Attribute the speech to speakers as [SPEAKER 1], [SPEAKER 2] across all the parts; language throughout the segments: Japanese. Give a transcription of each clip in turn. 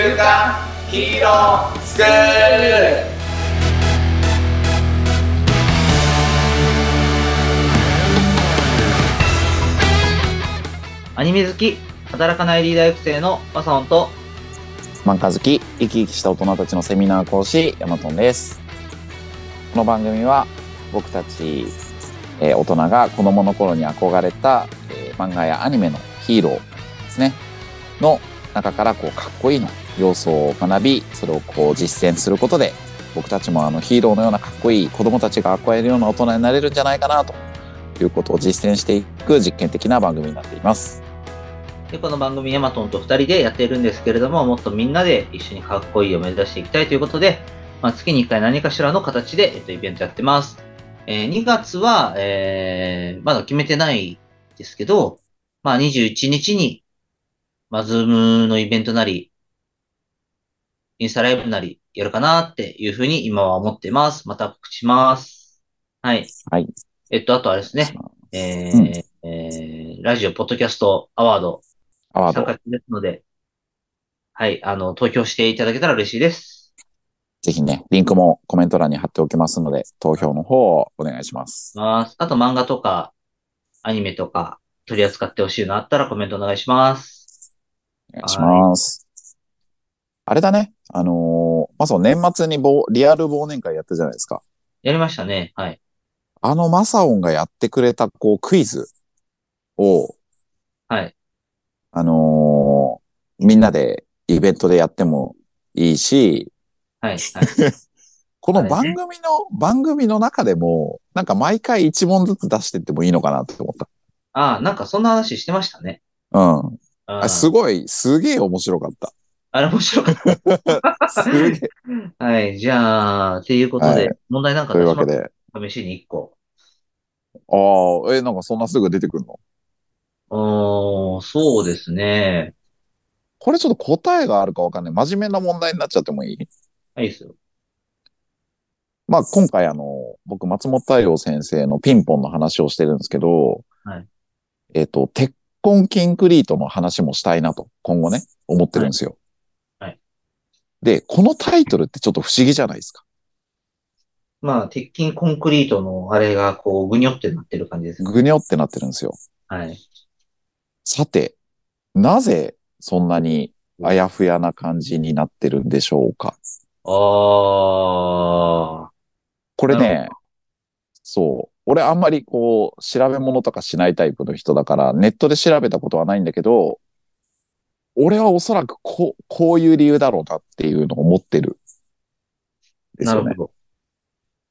[SPEAKER 1] 週刊ヒーロースクール
[SPEAKER 2] アニメ好き、働かないリーダー育成のマサオンと、
[SPEAKER 3] 漫画好き、生き生きした大人たちのセミナー講師、ヤマトンです。この番組は僕たち、えー大人が子供の頃に憧れた、えー漫画やアニメのヒーローですね、の中からこうかっこいいの要素を学び、それをこう実践することで、僕たちもあのヒーローのようなかっこいい子供たちが憧れるような大人になれるんじゃないかなということを実践していく実験的な番組になっています。
[SPEAKER 2] でこの番組ヤマトンと2人でやっているんですけれども、もっとみんなで一緒にかっこいいを目指していきたいということで、まあ、月に1回何かしらの形で、えっと、イベントやってます。えー2月は、えーまだ決めてないですけど、まあ、21日に、まあ、ズームのイベントなり、インスタライブなりやるかなっていうふうに今は思っています。また告知します。はい。
[SPEAKER 3] はい。
[SPEAKER 2] えっと、あとあれですね。えー
[SPEAKER 3] うん
[SPEAKER 2] えーラジオ、ポッドキャストアワード参加、中ですので、はい、あの、投票していただけたら嬉しいです。
[SPEAKER 3] ぜひね、リンクもコメント欄に貼っておきますので、投票の方をお願いします。
[SPEAKER 2] まあ、あと漫画とか、アニメとか、取り扱ってほしいのあったらコメントお願いします。
[SPEAKER 3] お願いします。あれだね。あのーまさ年末にぼリアル忘年会やったじゃないですか。
[SPEAKER 2] やりましたね。はい。
[SPEAKER 3] あのマサオンがやってくれたこうクイズを、
[SPEAKER 2] はい。
[SPEAKER 3] あのーみんなでイベントでやってもいいし、
[SPEAKER 2] はい。はい。
[SPEAKER 3] この番組の、番組の中でも、なんか毎回一問ずつ出してってもいいのかなって思っ
[SPEAKER 2] ああ、なんかそんな話してましたね。
[SPEAKER 3] た。うん。
[SPEAKER 2] あ
[SPEAKER 3] あすごい、すげえ面白かった。
[SPEAKER 2] あれ面白かっ
[SPEAKER 3] すげえ。
[SPEAKER 2] た。はい。じゃあ、ということで、
[SPEAKER 3] はい
[SPEAKER 2] 問題なんか
[SPEAKER 3] というわけで。
[SPEAKER 2] 試しに1個。
[SPEAKER 3] ああ、え、なんかそんなすぐ出てくるの？
[SPEAKER 2] うーん、そうですね。
[SPEAKER 3] これちょっと答えがあるかわかんない。真面目な問題になっちゃってもいい？
[SPEAKER 2] はい、いいですよ。
[SPEAKER 3] まあ今回あの、僕松本太陽先生のピンポンの話をしてるんですけど、
[SPEAKER 2] はい
[SPEAKER 3] えっ、と、鉄痕キンクリートの話もしたいなと、今後ね、思ってるんですよ。で、このタイトルってちょっと不思議じゃないですか。
[SPEAKER 2] まあ、鉄筋コンクリートのあれが、こう、ぐにょってなってる感じですね。
[SPEAKER 3] ぐにょってなってるんですよ。
[SPEAKER 2] はい。
[SPEAKER 3] さて、なぜそんなにあやふやな感じになってるんでしょうか？
[SPEAKER 2] ああ、
[SPEAKER 3] これね、そう。俺あんまりこう、調べ物とかしないタイプの人だから、ネットで調べたことはないんだけど、俺はおそらくこう、こういう理由だろうなっていうのを持ってる。ね。
[SPEAKER 2] なるほど。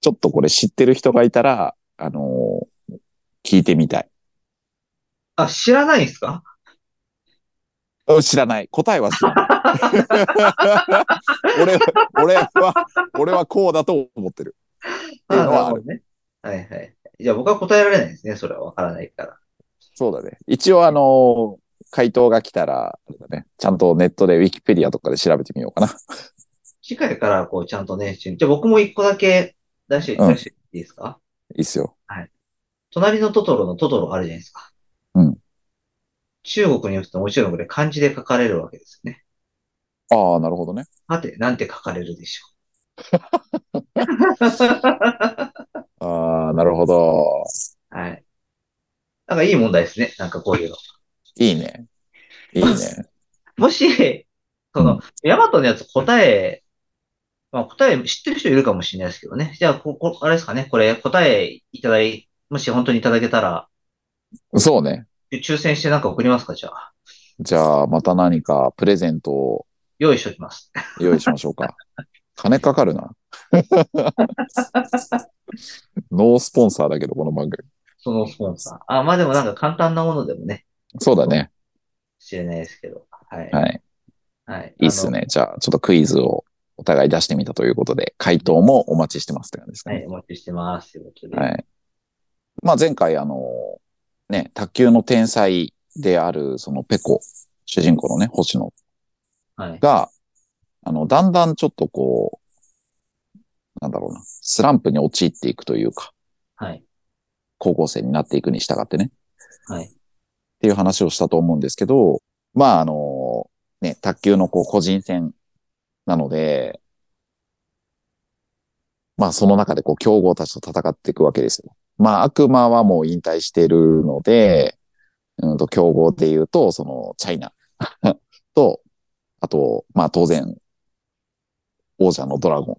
[SPEAKER 3] ちょっとこれ知ってる人がいたら、あのー聞いてみたい。
[SPEAKER 2] あ、知らないんですか？
[SPEAKER 3] うん知らない。答えは知らない。俺は、俺は、俺はこうだと思ってる。っていうのは
[SPEAKER 2] ね。はいはい。じゃあ僕は答えられないですね。それはわからないから。
[SPEAKER 3] そうだね。一応あのー回答が来たら、ね、ちゃんとネットでウィキペディアとかで調べてみようかな。
[SPEAKER 2] 次回から、こう、ちゃんとね、じゃあ僕も一個だけ出して、
[SPEAKER 3] うん
[SPEAKER 2] 出していいですか？
[SPEAKER 3] いいっすよ。
[SPEAKER 2] 隣のトトロのトトロあるじゃないですか。
[SPEAKER 3] うん。
[SPEAKER 2] 中国によってもちろんこれ漢字で書かれるわけですね。
[SPEAKER 3] ああ、なるほどね。
[SPEAKER 2] さて、なんて書かれるでしょう。
[SPEAKER 3] ああ、なるほど。
[SPEAKER 2] はい。なんかいい問題ですね。なんかこういうの。
[SPEAKER 3] いいね。いいね。
[SPEAKER 2] もし、その、ヤマトのやつ答え、まあ答え知ってる人いるかもしれないですけどね。じゃあ、こ、こ、あれですかね。これ答えいただい、もし本当にいただけたら、
[SPEAKER 3] そうね。
[SPEAKER 2] 抽選してなんか送りますかじゃあ。
[SPEAKER 3] じゃあ、また何かプレゼントを
[SPEAKER 2] 用意しておきます。
[SPEAKER 3] 用意しましょうか。金かかるな。ノースポンサーだけど、この番組。
[SPEAKER 2] そのスポンサー。あ、まあでもなんか簡単なものでもね、
[SPEAKER 3] そうだね。
[SPEAKER 2] 知れないですけど。はい。
[SPEAKER 3] はい。
[SPEAKER 2] はい。
[SPEAKER 3] いいっすね。じゃあ、ちょっとクイズをお互い出してみたということで、回答もお待ちしてますって感じですか
[SPEAKER 2] あの。は
[SPEAKER 3] ね
[SPEAKER 2] い、。お待ちしてます。
[SPEAKER 3] はい。まあ前回あの、ね、卓球の天才である、そのペコ、主人公のね、星野
[SPEAKER 2] はい。
[SPEAKER 3] が、あの、だんだんちょっとこう、なんだろうな、スランプに陥っていくというか、
[SPEAKER 2] はい。
[SPEAKER 3] 高校生になっていくに従ってね、
[SPEAKER 2] はい。
[SPEAKER 3] っていう話をしたと思うんですけど、まああの、ね、卓球のこう個人戦なので、まあその中でこう強豪たちと戦っていくわけですよ。まあ悪魔はもう引退しているので、うんと強豪で言うと、そのチャイナ と、あと、まあ当然、王者のドラゴン。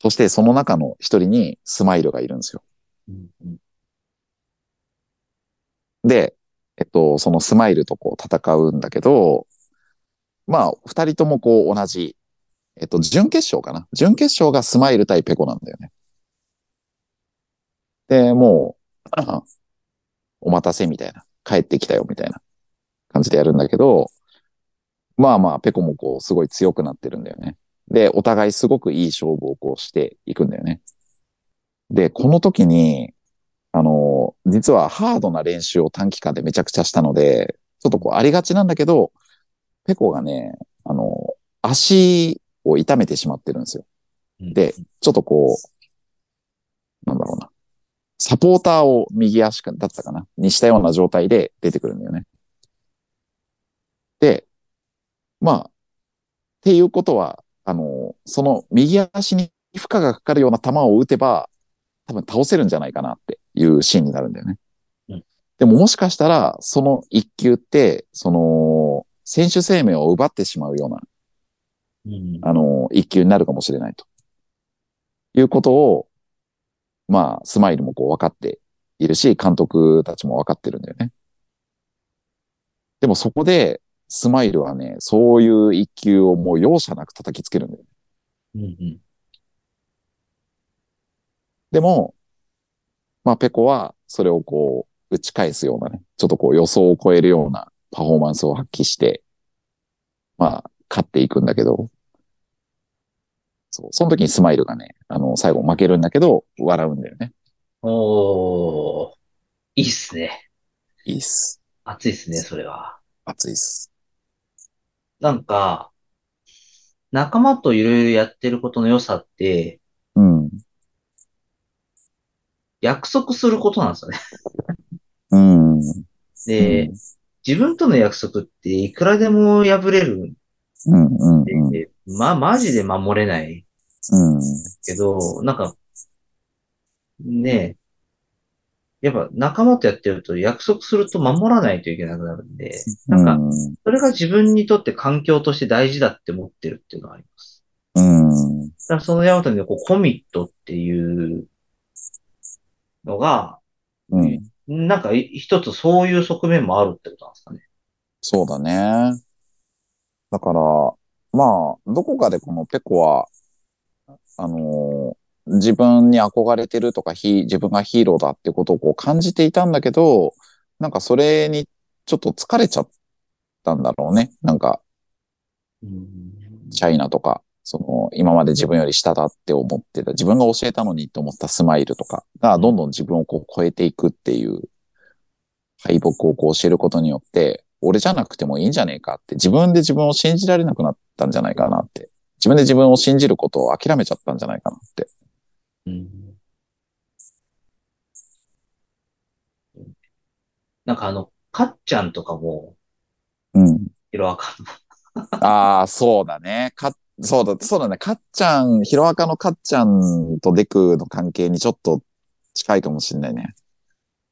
[SPEAKER 3] そしてその中の一人にスマイルがいるんですよ。
[SPEAKER 2] うんうん
[SPEAKER 3] で、えっと、そのスマイルとこう戦うんだけど、まあ、二人ともこう同じ、えっと、準決勝かな？準決勝がスマイル対ペコなんだよね。で、もう、お待たせみたいな。帰ってきたよみたいな感じでやるんだけど、まあまあ、ペコもこう、すごい強くなってるんだよね。で、お互いすごくいい勝負をこうしていくんだよね。で、この時に、あの、実はハードな練習を短期間でめちゃくちゃしたので、ちょっとこうありがちなんだけど、ペコがね、あの、足を痛めてしまってるんですよ。
[SPEAKER 2] うん
[SPEAKER 3] で、ちょっとこう、なんだろうな。サポーターを右足だったかな？にしたような状態で出てくるんだよね。で、まあ、っていうことは、あの、その右足に負荷がかかるような球を打てば、多分倒せるんじゃないかなっていうシーンになるんだよね。
[SPEAKER 2] うん
[SPEAKER 3] でももしかしたら、その一球って、その、選手生命を奪ってしまうような、
[SPEAKER 2] うん
[SPEAKER 3] あの、一球になるかもしれないと。いうことを、まあ、スマイルもこう分かっているし、監督たちも分かってるんだよね。でもそこで、スマイルはね、そういう一球をもう容赦なく叩きつけるんだよね。
[SPEAKER 2] うんうん
[SPEAKER 3] でも、まあ、ペコはそれをこう、打ち返すようなね、ちょっとこう予想を超えるようなパフォーマンスを発揮して、まあ、勝っていくんだけど、そう、その時にスマイルがね、あの、最後負けるんだけど、笑うんだよね。
[SPEAKER 2] おー、いいっすね。
[SPEAKER 3] いいっす。
[SPEAKER 2] 熱いっすね、それは。
[SPEAKER 3] 熱いっす。
[SPEAKER 2] なんか、仲間といろいろやってることの良さって、
[SPEAKER 3] うん。
[SPEAKER 2] 約束することなんですよね。
[SPEAKER 3] うん。
[SPEAKER 2] で、自分との約束っていくらでも破れるん
[SPEAKER 3] うん、うん、うん。
[SPEAKER 2] で、まあ、マジで守れない
[SPEAKER 3] うん。
[SPEAKER 2] けど、なんか、ねえ、やっぱ仲間とやってると約束すると守らないといけなくなるんで、なんか、それが自分にとって環境として大事だって思ってるっていうのがあります。
[SPEAKER 3] うん。
[SPEAKER 2] だからそのヤマトにこうコミットっていうのが、
[SPEAKER 3] うん。
[SPEAKER 2] なんかい一つそういう側面もあるってことなんですかね。
[SPEAKER 3] そうだね。だから、まあ、どこかでこのペコは、あのー自分に憧れてるとか、ヒ自分がヒーローだってことをこう感じていたんだけど、なんかそれにちょっと疲れちゃったんだろうね。なんか、チャイナとか、その、今まで自分より下だって思ってた、自分が教えたのにって思ったスマイルとかが、どんどん自分をこう超えていくっていう、敗北をこう教えることによって、俺じゃなくてもいいんじゃねえかって、自分で自分を信じられなくなったんじゃないかなって。自分で自分を信じることを諦めちゃったんじゃないかなって。
[SPEAKER 2] うんなんかあの、かっちゃんとかも、
[SPEAKER 3] うん。
[SPEAKER 2] ヒロアカ
[SPEAKER 3] ああ、そうだね。か、そうだ、そうだね。かっちゃん、ヒロアカのかっちゃんとデクの関係にちょっと近いかもしれないね。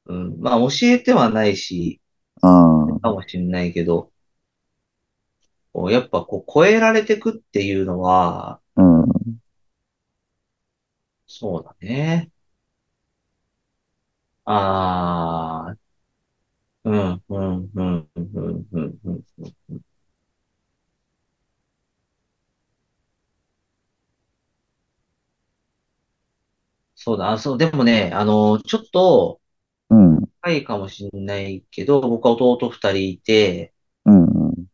[SPEAKER 2] うん。まあ教えてはないし、
[SPEAKER 3] うん。
[SPEAKER 2] かもしれないけど、やっぱこう超えられてくっていうのは、
[SPEAKER 3] うん。
[SPEAKER 2] そうだね。ああ、うん、うん、うん、うん、うん、うん、そうだ、あそう、でもね、あの、ちょっと、
[SPEAKER 3] うん。
[SPEAKER 2] 高いかもしれないけど、僕は弟二人いて、
[SPEAKER 3] うん。うん。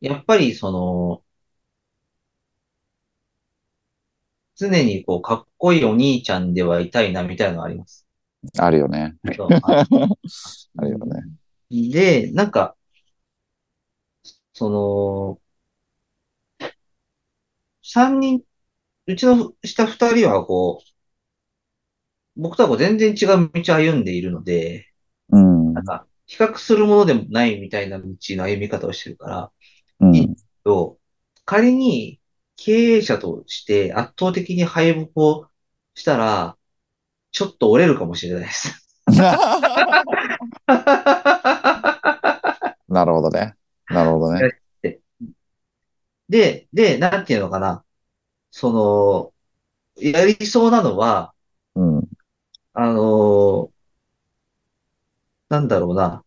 [SPEAKER 2] やっぱりその、常にこう、かっこいいお兄ちゃんではいたいな、みたいなのがあります。
[SPEAKER 3] あるよね。
[SPEAKER 2] あ
[SPEAKER 3] るよね。
[SPEAKER 2] で、なんか、その、三人、うちの下二人はこう、僕とは全然違う道を歩んでいるので、
[SPEAKER 3] うん
[SPEAKER 2] なん。か、比較するものでもないみたいな道の歩み方をしてるから、
[SPEAKER 3] うん。
[SPEAKER 2] と、仮に経営者として圧倒的に敗北をしたら、ちょっと折れるかもしれないです。
[SPEAKER 3] なるほどね。なるほどね。
[SPEAKER 2] で、で、なんていうのかな。その、やりそうなのは、
[SPEAKER 3] うん。
[SPEAKER 2] あのなんだろうな。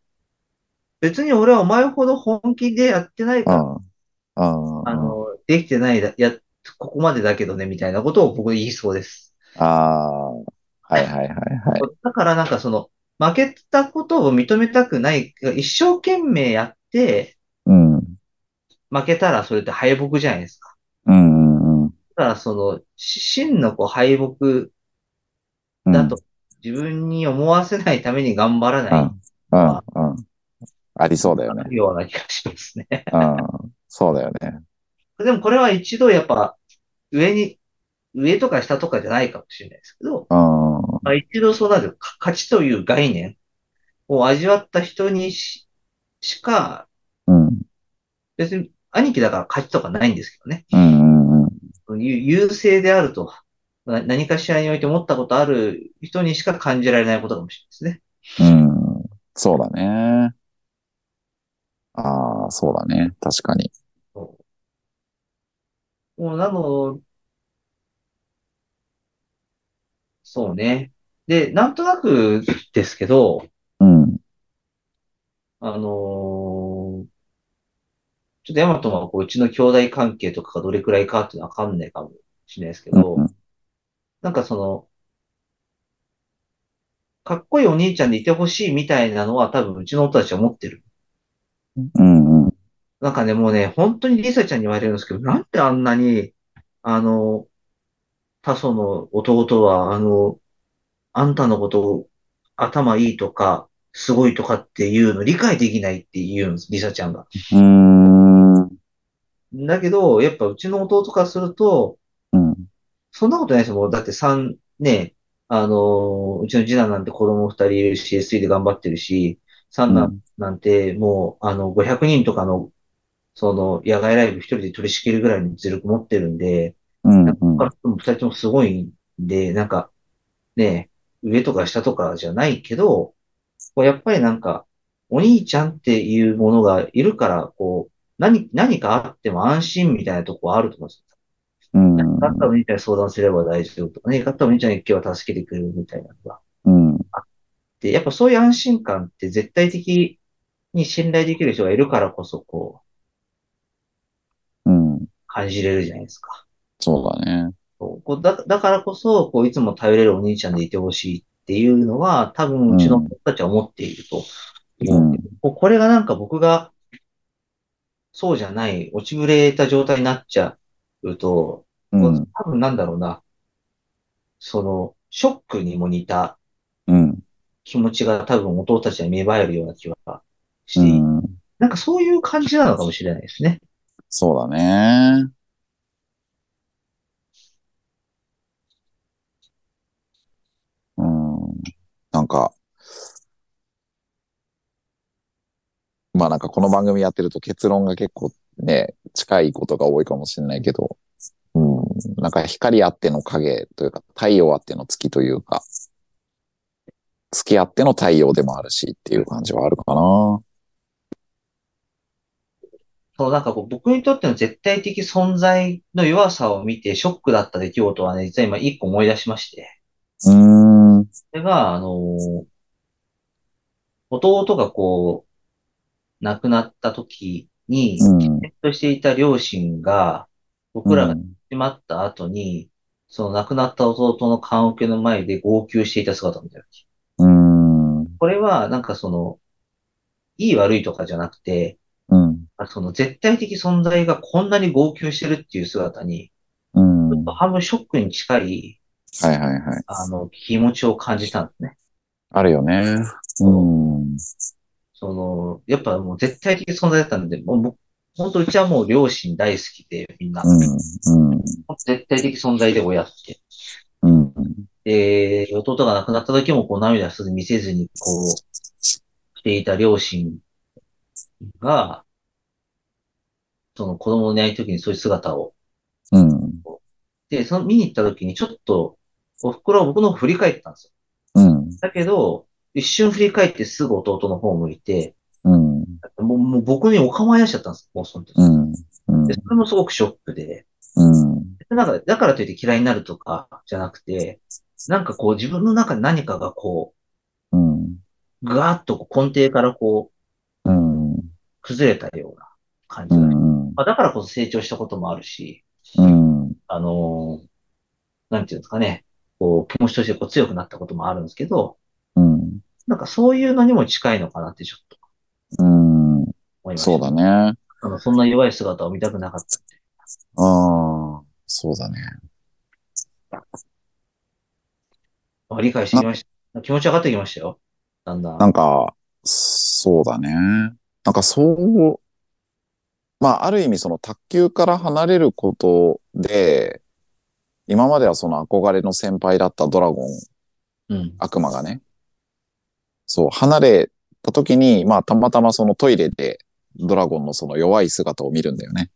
[SPEAKER 2] 別に俺はお前ほど本気でやってないから、
[SPEAKER 3] うん。うん。
[SPEAKER 2] あの、できてないだ、や、ここまでだけどね、みたいなことを僕言いそうです。
[SPEAKER 3] ああ。はいはいはいはい。
[SPEAKER 2] だからなんかその、負けたことを認めたくない、一生懸命やって、
[SPEAKER 3] うん。
[SPEAKER 2] 負けたらそれって敗北じゃないですか。
[SPEAKER 3] うんうんうん。
[SPEAKER 2] だからその、し真のこう敗北
[SPEAKER 3] うん
[SPEAKER 2] だと自分に思わせないために頑張ら
[SPEAKER 3] う
[SPEAKER 2] ない
[SPEAKER 3] ん。うん。うん。ありそうだよね。
[SPEAKER 2] ような気がしますね。
[SPEAKER 3] うん。そうだよね。
[SPEAKER 2] でもこれは一度やっぱ上に、上とか下とかじゃないかもしれないですけど、
[SPEAKER 3] うん。
[SPEAKER 2] まあ、一度そうなるか勝ちという概念を味わった人にししか、
[SPEAKER 3] うん。
[SPEAKER 2] 別に兄貴だから勝ちとかないんですけどね。
[SPEAKER 3] うん。うん。
[SPEAKER 2] 優優勢であると、な何かしらにおいて思ったことある人にしか感じられないことかもしれないですね。
[SPEAKER 3] うん。そうだね。ああ、そうだね。確かに。
[SPEAKER 2] もうなの、そうね。で、なんとなくですけど、
[SPEAKER 3] うん。
[SPEAKER 2] あのーちょっとヤマトはこううちの兄弟関係とかがどれくらいかっていうのはわかんないかもしれないですけど、
[SPEAKER 3] うん
[SPEAKER 2] なんかその、かっこいいお兄ちゃんでいてほしいみたいなのは多分うちの夫たちは思ってる。
[SPEAKER 3] うん。うん。
[SPEAKER 2] なんかね、もうね、本当にリサちゃんに言われるんですけど、なんであんなに、あの、タソの弟は、あの、あんたのこと頭いいとか、すごいとかっていうの理解できないって言うんです、リサちゃんが。
[SPEAKER 3] うん。
[SPEAKER 2] だけど、やっぱうちの弟からすると、
[SPEAKER 3] うん。
[SPEAKER 2] そんなことないですよ。もうだって三、ね、あの、うちの次男なんて子供二人いるし、SE で頑張ってるし、三男なんてもう、あの、500人とかの、その、野外ライブ一人で取り仕切るぐらいの実力持ってるんで、
[SPEAKER 3] うん。
[SPEAKER 2] なんか二人ともすごいんで、なんか、ね、上とか下とかじゃないけど、やっぱりなんか、お兄ちゃんっていうものがいるから、こう、何、何かあっても安心みたいなとこはあると思うんですよ。
[SPEAKER 3] うん。
[SPEAKER 2] ったらお兄ちゃんに相談すれば大丈夫とか、何かあったらお兄ちゃんに今日は助けてくれるみたいなのが。
[SPEAKER 3] うん。
[SPEAKER 2] で、やっぱそういう安心感って絶対的に信頼できる人がいるからこそ、こう、
[SPEAKER 3] うん。
[SPEAKER 2] 感じれるじゃないですか。
[SPEAKER 3] そうだね。
[SPEAKER 2] そうこうだ、だからこそ、こう、いつも頼れるお兄ちゃんでいてほしいっていうのは、多分うちの子たちは思っていると思う。こうこれがなんか僕が、そうじゃない、落ちぶれた状態になっちゃうと、
[SPEAKER 3] うん。
[SPEAKER 2] 多分なんだろうな、その、ショックにも似た
[SPEAKER 3] うん。
[SPEAKER 2] 気持ちが多分弟たちに芽生えるような気はし
[SPEAKER 3] う
[SPEAKER 2] ている、
[SPEAKER 3] ん。
[SPEAKER 2] なんかそういう感じなのかもしれないですね。
[SPEAKER 3] そうだね。うん。なんか、まあなんかこの番組やってると結論が結構ね、近いことが多いかもしれないけど、うん。なんか光あっての影というか、太陽あっての月というか、月あっての太陽でもあるしっていう感じはあるかな。
[SPEAKER 2] そう、なんかこう僕にとっての絶対的存在の弱さを見てショックだった出来事はね、実は今一個思い出しまして。
[SPEAKER 3] うーん。うん。
[SPEAKER 2] それが、あのー弟がこう、亡くなった時に、転としていた両親が、僕らが
[SPEAKER 3] うん
[SPEAKER 2] しまった後に、その亡くなった弟の棺桶の前で号泣していた姿を見た時。
[SPEAKER 3] うん。
[SPEAKER 2] これは、なんかその、いい悪いとかじゃなくて、
[SPEAKER 3] うん。
[SPEAKER 2] あその絶対的存在がこんなに号泣してるっていう姿に、
[SPEAKER 3] うん。
[SPEAKER 2] ちょっと半分ショックに近い、
[SPEAKER 3] はいはいはい。
[SPEAKER 2] あの、気持ちを感じたんですね。
[SPEAKER 3] あるよね。うん。
[SPEAKER 2] その、やっぱもう絶対的存在だったんで、もう僕、本当うちはもう両親大好きで、みんな。
[SPEAKER 3] うん。うん。
[SPEAKER 2] 絶対的存在で親って。
[SPEAKER 3] うん。
[SPEAKER 2] で、弟が亡くなった時もこう涙すず見せずにこう、していた両親が、その子供のいない時にそういう姿を。
[SPEAKER 3] うん。
[SPEAKER 2] で、その見に行った時にちょっと、お袋は僕の方振り返ったんですよ。
[SPEAKER 3] うん。
[SPEAKER 2] だけど、一瞬振り返ってすぐ弟の方を向いて、
[SPEAKER 3] うん。
[SPEAKER 2] もうもう僕にお構い出しちゃったんです、もうその時。
[SPEAKER 3] うん。うん
[SPEAKER 2] で、それもすごくショックで、
[SPEAKER 3] うん。
[SPEAKER 2] なんか、だからといって嫌いになるとかじゃなくて、なんかこう自分の中に何かがこ
[SPEAKER 3] うん。
[SPEAKER 2] う、ぐわーっと根底からこう、
[SPEAKER 3] うん。
[SPEAKER 2] 崩れたような感じ
[SPEAKER 3] う
[SPEAKER 2] が、
[SPEAKER 3] ん。
[SPEAKER 2] まあ、だからこそ成長したこともあるし、
[SPEAKER 3] うん。
[SPEAKER 2] あのーなんていうんですかね、こう、気持ちとしてこう強くなったこともあるんですけど、
[SPEAKER 3] うん。
[SPEAKER 2] なんかそういうのにも近いのかなってちょっと
[SPEAKER 3] うん。そうだね。
[SPEAKER 2] あのそんな弱い姿を見たくなかった。
[SPEAKER 3] ああ、そうだね。
[SPEAKER 2] あ理解してきました。気持ち上がってきましたよ。だんだん。
[SPEAKER 3] なんか、そうだね。なんかそう、まあ、ある意味その卓球から離れることで、今まではその憧れの先輩だったドラゴン、
[SPEAKER 2] うん。
[SPEAKER 3] 悪魔がね、そう、離れた時に、まあ、たまたまそのトイレでドラゴンのその弱い姿を見るんだよね。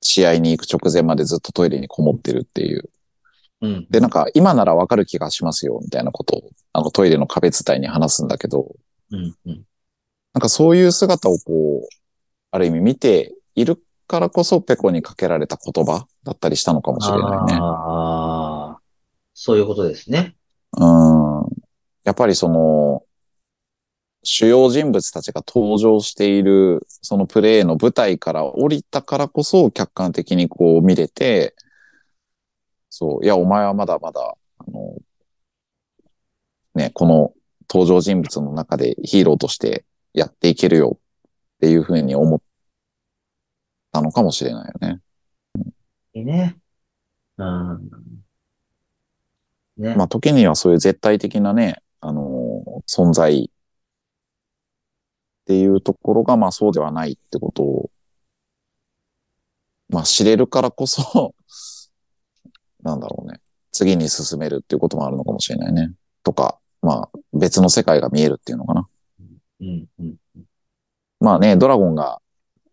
[SPEAKER 3] 試合に行く直前までずっとトイレにこもってるっていう。
[SPEAKER 2] うん。
[SPEAKER 3] で、なんか、今ならわかる気がしますよ、みたいなことを、あのトイレの壁伝いに話すんだけど、
[SPEAKER 2] うん。うん。
[SPEAKER 3] なんかそういう姿をこう、ある意味見ているからこそペコにかけられた言葉だったりしたのかもしれないね。
[SPEAKER 2] ああ、そういうことですね。
[SPEAKER 3] うん。やっぱりその、主要人物たちが登場している、そのプレイの舞台から降りたからこそ客観的にこう見れて、そう、いや、お前はまだまだ、あの、ね、この登場人物の中でヒーローとしてやっていけるよっていうふうに思ったのかもしれないよね。
[SPEAKER 2] いいね。うん。ね。
[SPEAKER 3] まあ時にはそういう絶対的なね、あの存在っていうところがまあそうではないってことを、まあ知れるからこそ、なんだろうね。次に進めるっていうこともあるのかもしれないね。とか、まあ別の世界が見えるっていうのかな。
[SPEAKER 2] うん。うん。
[SPEAKER 3] まあね、ドラゴンが、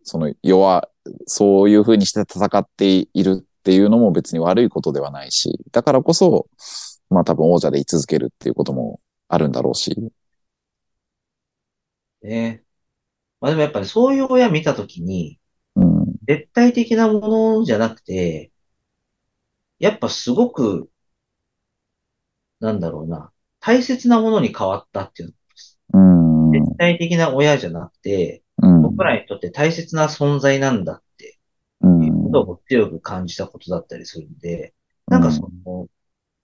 [SPEAKER 3] その弱、そういう風にして戦っているっていうのも別に悪いことではないし、だからこそ、まあ多分王者で居続けるっていうこともあるんだろうし。
[SPEAKER 2] ね。まあでもやっぱりそういう親見たときに、
[SPEAKER 3] うん。
[SPEAKER 2] 絶対的なものじゃなくて、やっぱすごく、なんだろうな、大切なものに変わったっていう
[SPEAKER 3] うん。
[SPEAKER 2] 絶対的な親じゃなくて、
[SPEAKER 3] うん。
[SPEAKER 2] 僕らにとって大切な存在なんだって
[SPEAKER 3] うん
[SPEAKER 2] いうことを強く感じたことだったりするんで、なんかその、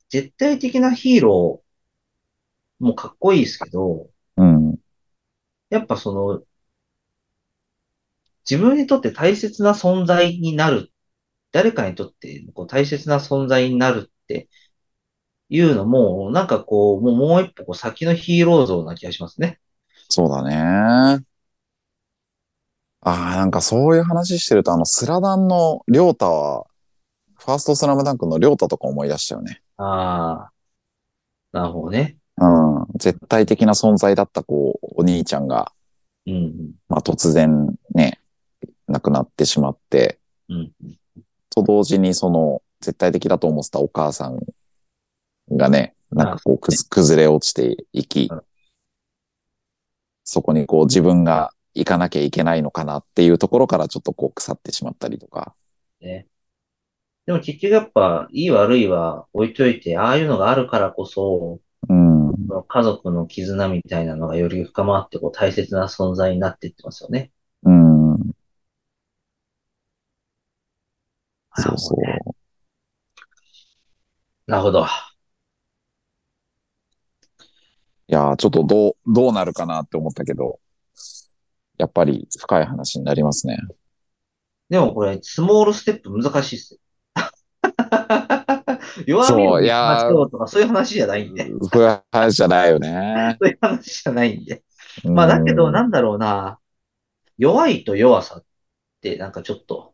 [SPEAKER 2] 絶対的なヒーローもかっこいいですけど、
[SPEAKER 3] うん。
[SPEAKER 2] やっぱその、自分にとって大切な存在になる、誰かにとってこう大切な存在になるっていうのも、なんかこう、もうもう一歩こう先のヒーロー像な気がしますね。
[SPEAKER 3] そうだね。ああ、なんかそういう話してると、あの、スラダンのリョータは、ファーストスラムダンクのリョータとか思い出しちゃうね。
[SPEAKER 2] ああ、なるほどね。
[SPEAKER 3] うん。絶対的な存在だった、こう、お兄ちゃんが、
[SPEAKER 2] うん、
[SPEAKER 3] まあ突然ね、亡くなってしまって、
[SPEAKER 2] うん、うん。
[SPEAKER 3] と同時にその、絶対的だと思ってたお母さんがね、なんかこう、崩れ落ちていき
[SPEAKER 2] うん、
[SPEAKER 3] そこにこう自分が行かなきゃいけないのかなっていうところからちょっとこう腐ってしまったりとか。
[SPEAKER 2] ね。でも結局やっぱ、いい悪いは置いといて、ああいうのがあるからこそ、
[SPEAKER 3] うん。
[SPEAKER 2] 家族の絆みたいなのがより深まって、こう大切な存在になっていってますよね。
[SPEAKER 3] うん。そうそう。
[SPEAKER 2] なるほど。
[SPEAKER 3] いやー、ちょっとどう、どうなるかなって思ったけど、やっぱり深い話になりますね。
[SPEAKER 2] でもこれ、スモールステップ難しいっすよ。弱みを
[SPEAKER 3] そういやー
[SPEAKER 2] しようとか、そういう話じゃないんで。
[SPEAKER 3] そういう話じゃないよね。
[SPEAKER 2] そういう話じゃないんで。まあだけど、
[SPEAKER 3] うん
[SPEAKER 2] なんだろうな。弱いと弱さって、なんかちょっと、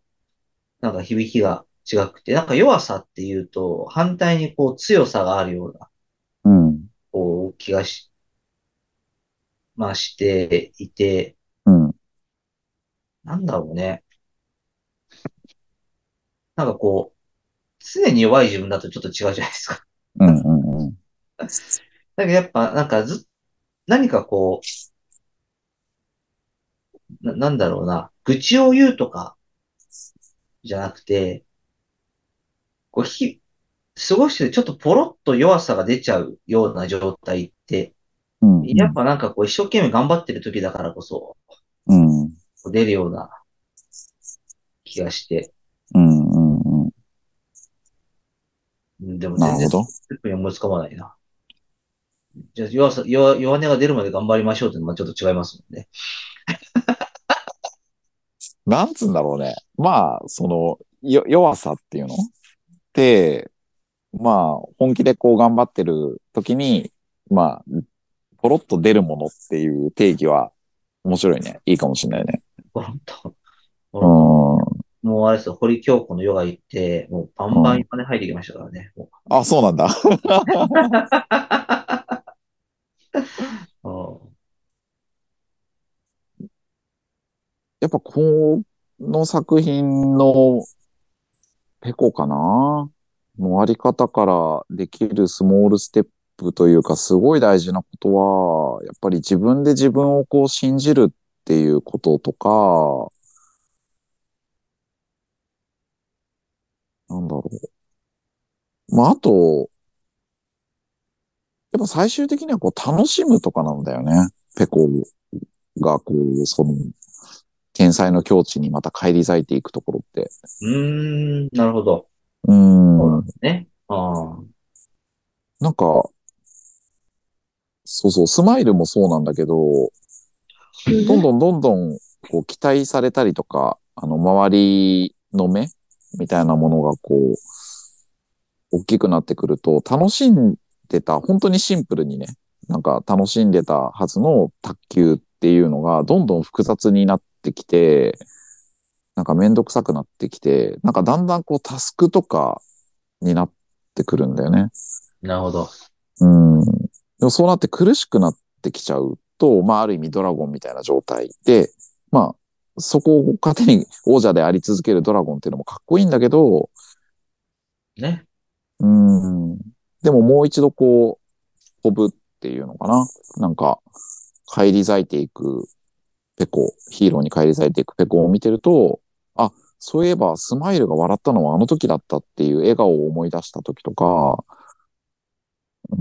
[SPEAKER 2] なんか響きが違くて、なんか弱さっていうと、反対にこう強さがあるような、
[SPEAKER 3] うん。
[SPEAKER 2] こう、気がし、まあしていて、
[SPEAKER 3] うん。
[SPEAKER 2] なんだろうね。なんかこう、常に弱い自分だとちょっと違うじゃないですか。
[SPEAKER 3] うんうんうん。
[SPEAKER 2] だけどやっぱなんかず、何かこう、な、なんだろうな、愚痴を言うとか、じゃなくて、こう、ひ、過ごしててちょっとポロッと弱さが出ちゃうような状態って、
[SPEAKER 3] うん
[SPEAKER 2] やっぱなんかこう一生懸命頑張ってる時だからこそ、
[SPEAKER 3] うん。うん
[SPEAKER 2] 出るような気がして、
[SPEAKER 3] うんうんうん。
[SPEAKER 2] うんでも全然、に思いつかまないな。じゃあ弱さ、弱、弱音が出るまで頑張りましょうってのはちょっと違いますもんね。
[SPEAKER 3] なんつうんだろうね。まあ、その、よ、弱さっていうの？まあ、本気でこう頑張ってる時に、まあ、ポロッと出るものっていう定義は面白いね。いいかもしれないね。
[SPEAKER 2] 本当。
[SPEAKER 3] う
[SPEAKER 2] も
[SPEAKER 3] ん。
[SPEAKER 2] うあれですよ、堀京子のヨガ行って、もうバンバン金入ってきましたからね。も
[SPEAKER 3] あ、そうなんだ。
[SPEAKER 2] う うん
[SPEAKER 3] やっぱこの作品のペコかなのあり方からできるスモールステップというかすごい大事なことは、やっぱり自分で自分をこう信じるっていうこととか、なんだろう。まあ、あと、やっぱ最終的にはこう楽しむとかなんだよね。ペコがこう、その、天才の境地にまた返り咲いていくところって。
[SPEAKER 2] うーん、なるほど。
[SPEAKER 3] うーん。
[SPEAKER 2] ね。ああ。
[SPEAKER 3] なんか、そうそう、スマイルもそうなんだけど、どんどんどんどんこう期待されたりとか、あの、周りの目みたいなものがこう、大きくなってくると、楽しんでた、本当にシンプルにね、なんか楽しんでたはずの卓球っていうのが、どんどん複雑になってきて、なんかめんどくさくなってきて、なんかだんだんこうタスクとかになってくるんだよね。
[SPEAKER 2] なるほど。
[SPEAKER 3] うん。でもそうなって苦しくなってきちゃうと、まあある意味ドラゴンみたいな状態で、まあそこを糧に王者であり続けるドラゴンっていうのもかっこいいんだけど、
[SPEAKER 2] ね。
[SPEAKER 3] うん。でももう一度こう、飛ぶっていうのかな。なんか、帰り咲いていくペコ、ヒーローに帰り咲いていくペコを見てると、あ、そういえばスマイルが笑ったのはあの時だったっていう笑顔を思い出した時とか、うん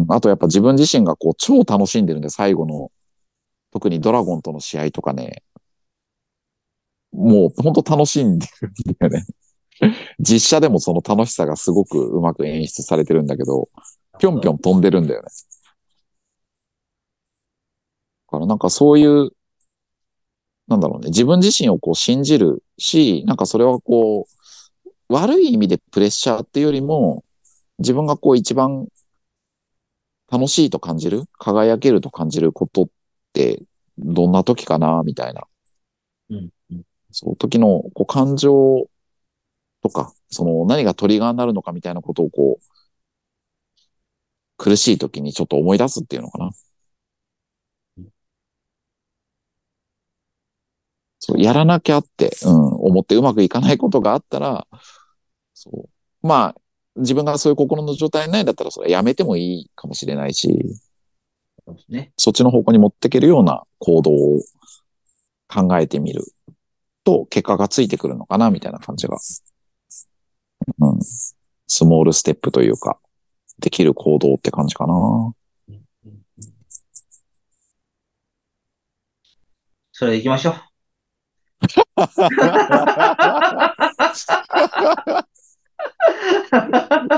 [SPEAKER 3] あとやっぱ自分自身がこう超楽しんでるんで、最後の、特にドラゴンとの試合とかね、もう本当楽しんでるんだよね。実写でもその楽しさがすごくうまく演出されてるんだけど、ぴょんぴょん飛んでるんだよね。だからなんかそういう、なんだろうね、自分自身をこう信じるし、なんかそれはこう、悪い意味でプレッシャーっていうよりも、自分がこう一番楽しいと感じる、輝けると感じることって、どんな時かな、みたいな。
[SPEAKER 2] うん。うん
[SPEAKER 3] そう、時のこう感情とか、その何がトリガーになるのかみたいなことをこう、苦しい時にちょっと思い出すっていうのかな。そう、やらなきゃって、うん、思ってうまくいかないことがあったら、そう。まあ、自分がそういう心の状態ないんだったら、それはやめてもいいかもしれないし、
[SPEAKER 2] そうですね。
[SPEAKER 3] そっちの方向に持っていけるような行動を考えてみると、結果がついてくるのかな、みたいな感じが。うん。スモールステップというか、できる行動って感じかな。
[SPEAKER 2] それで行きましょう。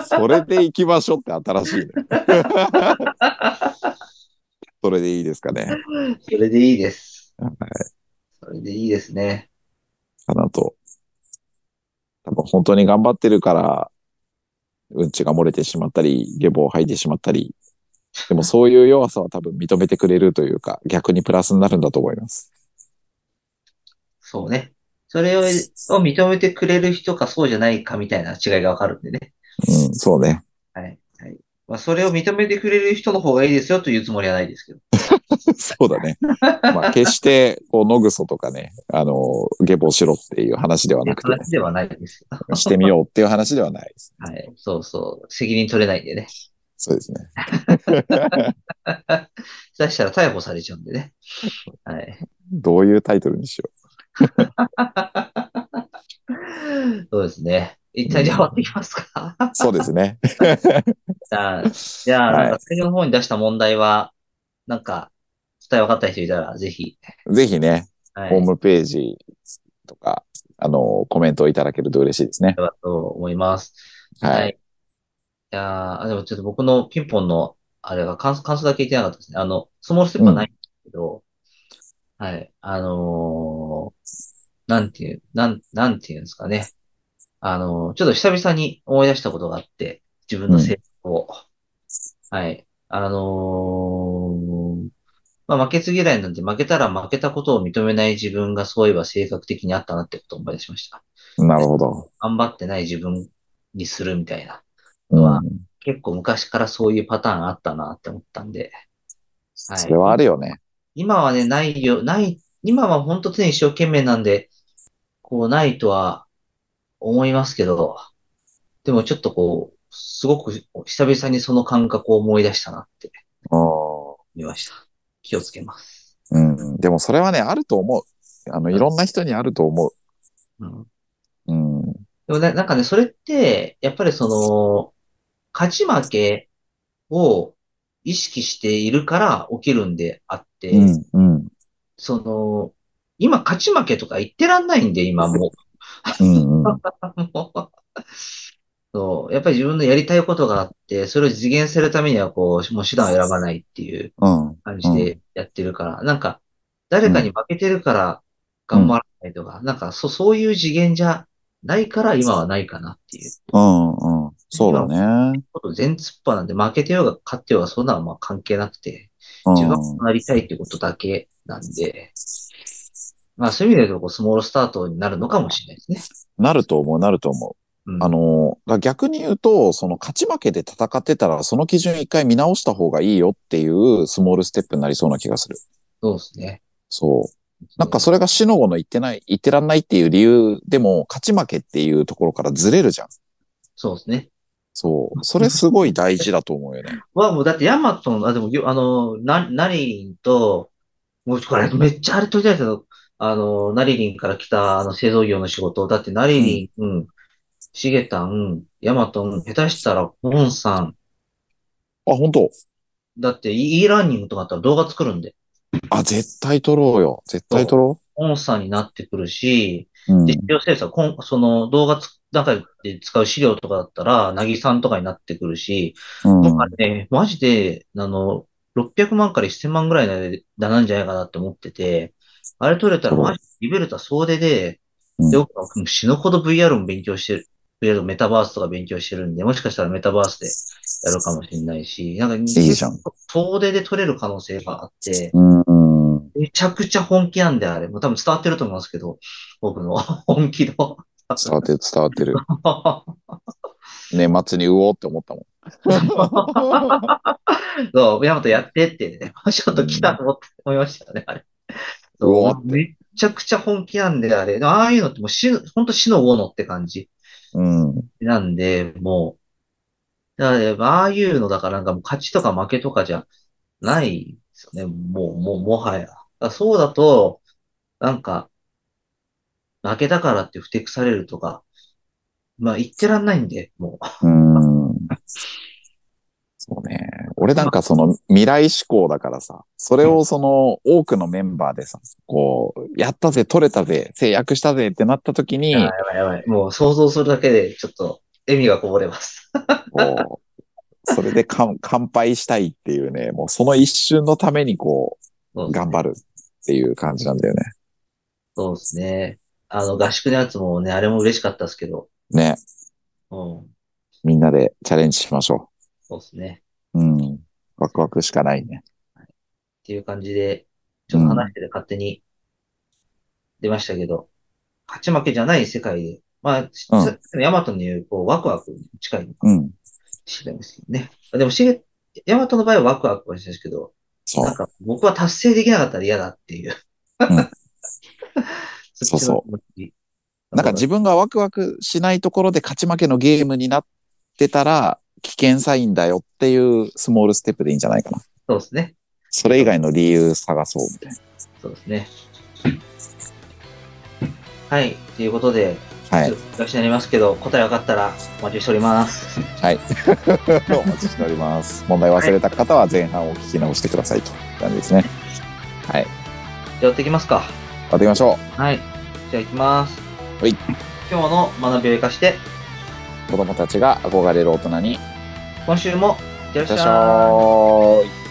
[SPEAKER 3] それで行きましょうって新しいね。それでいいですかね。
[SPEAKER 2] それでいいです
[SPEAKER 3] はい。
[SPEAKER 2] それでいいですね。
[SPEAKER 3] かなと。多分本当に頑張ってるから、うんちが漏れてしまったり、下棒を吐いてしまったり、でもそういう弱さは多分認めてくれるというか、逆にプラスになるんだと思います。
[SPEAKER 2] そうね。それをを認めてくれる人かそうじゃないかみたいな違いがわかるんでね。
[SPEAKER 3] うん、そうね。
[SPEAKER 2] はい。はい。まあ、それを認めてくれる人の方がいいですよというつもりはないですけど。
[SPEAKER 3] そうだね。まあ、決して、こう、野ぐそとかね、あの、下坊しろっていう話ではなくてね、
[SPEAKER 2] 話ではないですよ。
[SPEAKER 3] してみようっていう話ではないです。
[SPEAKER 2] はい。そうそう。責任取れないんでね。
[SPEAKER 3] そうですね。
[SPEAKER 2] そしたら逮捕されちゃうんでね。はい。
[SPEAKER 3] どういうタイトルにしよ
[SPEAKER 2] そうですね。一体じゃあ終わっていきますか。
[SPEAKER 3] う。そうですね。
[SPEAKER 2] じゃあ、じゃあ、
[SPEAKER 3] はい
[SPEAKER 2] なんか最初の方に出した問題は、なんか、答え分かった人いたら、ぜひ、
[SPEAKER 3] ぜひね、
[SPEAKER 2] はい。
[SPEAKER 3] ホームページとか、あの、コメントをいただけると嬉しいですね。
[SPEAKER 2] だと思います。
[SPEAKER 3] はい。
[SPEAKER 2] い。いやでもちょっと僕のピンポンの、あれが感想、感想だけ言ってなかったですね。あの、スモールステップはないんですけど、はい。あのーなんていう、なん、なんていうんですかね。あのーちょっと久々に思い出したことがあって、自分の成功を。はい。あのーまあ、負けず嫌いなんで負けたら負けたことを認めない自分がそういえば性格的にあったなってことを思い出しました。
[SPEAKER 3] なるほど。
[SPEAKER 2] 頑張ってない自分にするみたいな。
[SPEAKER 3] うん。
[SPEAKER 2] 結構昔からそういうパターンあったなって思ったんで。はい
[SPEAKER 3] それはあるよね。
[SPEAKER 2] 今はね、ないよ、ない、今は本当常に一生懸命なんで、こう、ないとは思いますけど、でもちょっとこう、すごく久々にその感覚を思い出したなって思いました。気をつけます。
[SPEAKER 3] うん。うん。でもそれはね、あると思う。あの、いろんな人にあると思
[SPEAKER 2] うん、
[SPEAKER 3] う。うん。
[SPEAKER 2] でもななんかね、それって、やっぱりその、勝ち負けを意識しているから起きるんであって、
[SPEAKER 3] うん。うん。
[SPEAKER 2] その、今勝ち負けとか言ってらんないんで、今もう。そう、やっぱり自分のやりたいことがあって、それを実現するためには、こう、もう手段を選ばないっていう
[SPEAKER 3] うん。
[SPEAKER 2] 感じでやってるから、なんか、誰かに負けてるから頑張らないとか、なんか、そ、そういう次元じゃないから今はないかなっていう
[SPEAKER 3] うん。うん。そうだね。
[SPEAKER 2] 全突っぱなんで、負けてようが勝ってようがそんなのはまあ関係なくて、
[SPEAKER 3] うん。
[SPEAKER 2] 自分がなりたいってことだけなんで、まあそういう意味で言うと、スモールスタートになるのかもしれないですね。
[SPEAKER 3] なると思う、なると思う。
[SPEAKER 2] うん、
[SPEAKER 3] あの、逆に言うと、その勝ち負けで戦ってたら、その基準一回見直した方がいいよっていうスモールステップになりそうな気がする。
[SPEAKER 2] そうですね。
[SPEAKER 3] そう。なんかそれが死の後の言ってない、言ってらんないっていう理由でも、勝ち負けっていうところからずれるじゃん。
[SPEAKER 2] そうですね。
[SPEAKER 3] そう。それすごい大事だと思うよね。
[SPEAKER 2] は、もうだってヤマトの、あ、でも、よあの、な、ナリリンと、もうこれめっちゃあれ取りたいけど、あの、ナリリンから来たあの製造業の仕事、だってナリリン、うん、シゲタン、ヤマトン、下手したらポンさん、
[SPEAKER 3] あ、本当？
[SPEAKER 2] だって e ラーニングとかだったら動画作るんで、
[SPEAKER 3] あ、絶対撮ろうよ。絶対撮ろ
[SPEAKER 2] ポンさんになってくるし、
[SPEAKER 3] う。うん
[SPEAKER 2] で、。資こんその動画つ中で使う資料とかだったら、なぎさんとかになってくるし、
[SPEAKER 3] うん。
[SPEAKER 2] もうあれね、マジで、あの、600万から1000万ぐらいの間なんじゃないかなって思ってて、あれ取れたらマジでリベルタ総出で、
[SPEAKER 3] うん
[SPEAKER 2] で、僕は死ぬほど VR も勉強してる、VR メタバースとか勉強してるんで、もしかしたらメタバースでやるかもしれないし、なんか、い
[SPEAKER 3] いじゃん。
[SPEAKER 2] 総出で取れる可能性があって、
[SPEAKER 3] うん。うん。
[SPEAKER 2] めちゃくちゃ本気なんであれ。もう多分伝わってると思いますけど、僕の 本気の。
[SPEAKER 3] 伝わってる、伝わってる。年末にうおーって思ったもん。
[SPEAKER 2] そう、ヤマトやってってね、ちょっと来たと思って思いましたよね、あれ。
[SPEAKER 3] う
[SPEAKER 2] めっちゃくちゃ本気なんで、あれ。ああいうのってもう死ぬ、ほんと死のって感じ
[SPEAKER 3] うん。
[SPEAKER 2] なんで、もう、だからああいうのだからなんかもう勝ちとか負けとかじゃないですよね、もう、もう、もはや。そうだと、なんか、負けたからってふてくされるとか、まあ言ってらんないんで、もう。
[SPEAKER 3] うん。そうね。俺なんかその未来志向だからさ、それをその多くのメンバーでさ、こう、やったぜ、取れたぜ、制約したぜってなった時に、
[SPEAKER 2] やばいやばい。もう想像するだけでちょっと笑みがこぼれます。
[SPEAKER 3] それで乾乾杯したいっていうね、もうその一瞬のためにこう、頑張るっていう感じなんだよね。
[SPEAKER 2] そうですね。あの合宿のやつもね、あれも嬉しかったですけど、
[SPEAKER 3] ね。
[SPEAKER 2] うん、
[SPEAKER 3] みんなでチャレンジしましょ
[SPEAKER 2] そうですね。
[SPEAKER 3] う。うん。ワクワクしかないね。
[SPEAKER 2] っていう感じで、ちょっと話してて勝手に出ましたけど、勝ち負けじゃない世界で、まあ、
[SPEAKER 3] うん
[SPEAKER 2] ヤマトの言う、こう、ワクワクに近いのか。
[SPEAKER 3] うん。
[SPEAKER 2] しれないですけどね。でも、しげ、ヤマトの場合はワクワクはしてるんですけど、
[SPEAKER 3] そう
[SPEAKER 2] なん。か僕は達成できなかったら嫌だっていう。
[SPEAKER 3] うん
[SPEAKER 2] そっちの気持ち
[SPEAKER 3] なんか自分がワクワクしないところで勝ち負けのゲームになってたら、危険サインだよっていうスモールステップでいいんじゃないかな。
[SPEAKER 2] そうですね。
[SPEAKER 3] それ以外の理由探そうみたいな。
[SPEAKER 2] そうですね。はい。ということで、
[SPEAKER 3] はい
[SPEAKER 2] ちょっ。と難しになりますけど、答え分かったらお待ちしております。
[SPEAKER 3] はい。お待ちしております。問題忘れた方は前半を聞き直してくださいという感じですね。はい。
[SPEAKER 2] じゃあやっていきますか。
[SPEAKER 3] やっていきましょ
[SPEAKER 2] はい。じゃあいきます。
[SPEAKER 3] はい。
[SPEAKER 2] 今日の学びを生かして、
[SPEAKER 3] う。子供たちが憧れる大人に。
[SPEAKER 2] 今週もいってらっし。
[SPEAKER 3] ゃい。